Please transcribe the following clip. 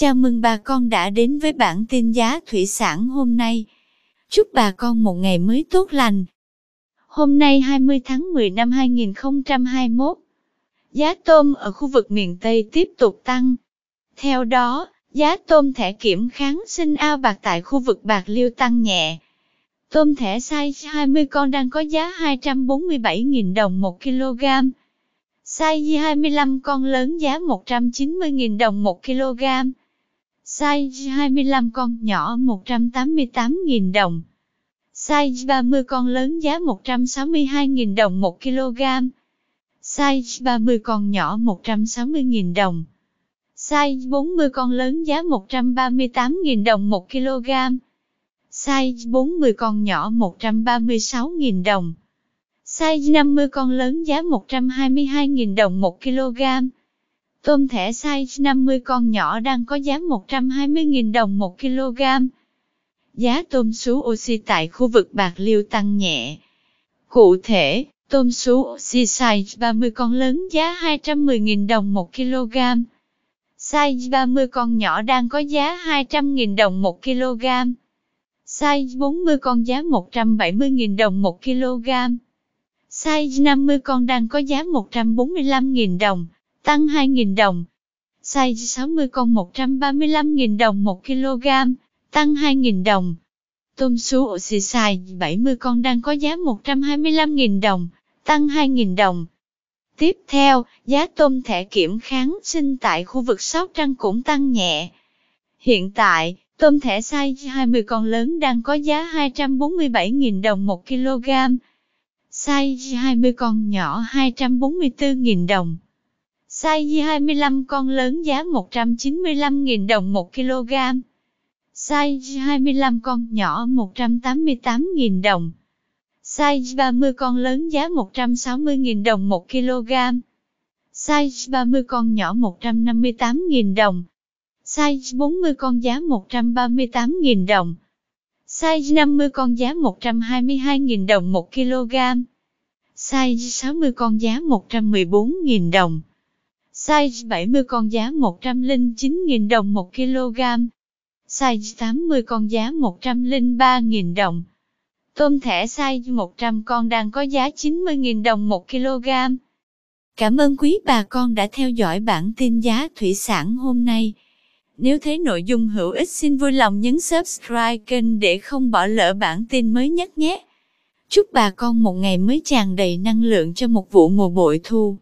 Chào mừng bà con đã đến với bản tin giá thủy sản hôm nay. Chúc bà con một ngày mới tốt lành. Hôm nay 20 tháng 10 năm 2021, giá tôm ở khu vực miền Tây tiếp tục tăng. Theo đó, giá tôm thẻ kiểm kháng sinh ao bạc tại khu vực Bạc Liêu tăng nhẹ. Tôm thẻ size 20 con đang có giá 247.000 đồng 1 kg. Size 25 con lớn giá 190.000 đồng 1 kg. Size 25 con nhỏ 188.000 đồng. Size 30 con lớn giá 162.000 đồng 1 kg. Size 30 con nhỏ 160.000 đồng. Size 40 con lớn giá 138.000 đồng 1 kg. Size 40 con nhỏ 136.000 đồng. Size 50 con lớn giá 122.000 đồng 1 kg. Tôm thẻ size 50 con nhỏ đang có giá 120.000 đồng 1 kg. Giá tôm sú oxy tại khu vực Bạc Liêu tăng nhẹ. Cụ thể, tôm sú oxy size 30 con lớn giá 210.000 đồng 1 kg. Size 30 con nhỏ đang có giá 200.000 đồng 1 kg. Size 40 con giá 170.000 đồng 1 kg. Size 50 con đang có giá 145.000 đồng, tăng 2.000 đồng. Size 60 con 135.000 đồng 1 kg, tăng 2.000 đồng. Tôm sú oxy size 70 con đang có giá 125.000 đồng, tăng 2.000 đồng. Tiếp theo, giá tôm thẻ kiểm kháng sinh tại khu vực Sóc Trăng cũng tăng nhẹ. Hiện tại, tôm thẻ size 20 con lớn đang có giá 247.000 đồng 1 kg. Size 20 con nhỏ 244.000 đồng. Size 25 con lớn giá 195.000 đồng 1 kg. Size 25 con nhỏ 188.000 đồng. Size 30 con lớn giá 160.000 đồng 1 kg. Size 30 con nhỏ 158.000 đồng. Size 40 con giá 138.000 đồng. Size 50 con giá 122.000 đồng 1 kg. Size 60 con giá 114.000 đồng. Size 70 con giá 109.000 đồng 1 kg. Size 80 con giá 103.000 đồng. Tôm thẻ size 100 con đang có giá 90.000 đồng 1 kg. Cảm ơn quý bà con đã theo dõi bản tin giá thủy sản hôm nay. Nếu thấy nội dung hữu ích xin vui lòng nhấn subscribe kênh để không bỏ lỡ bản tin mới nhất nhé. Chúc bà con một ngày mới tràn đầy năng lượng cho một vụ mùa bội thu.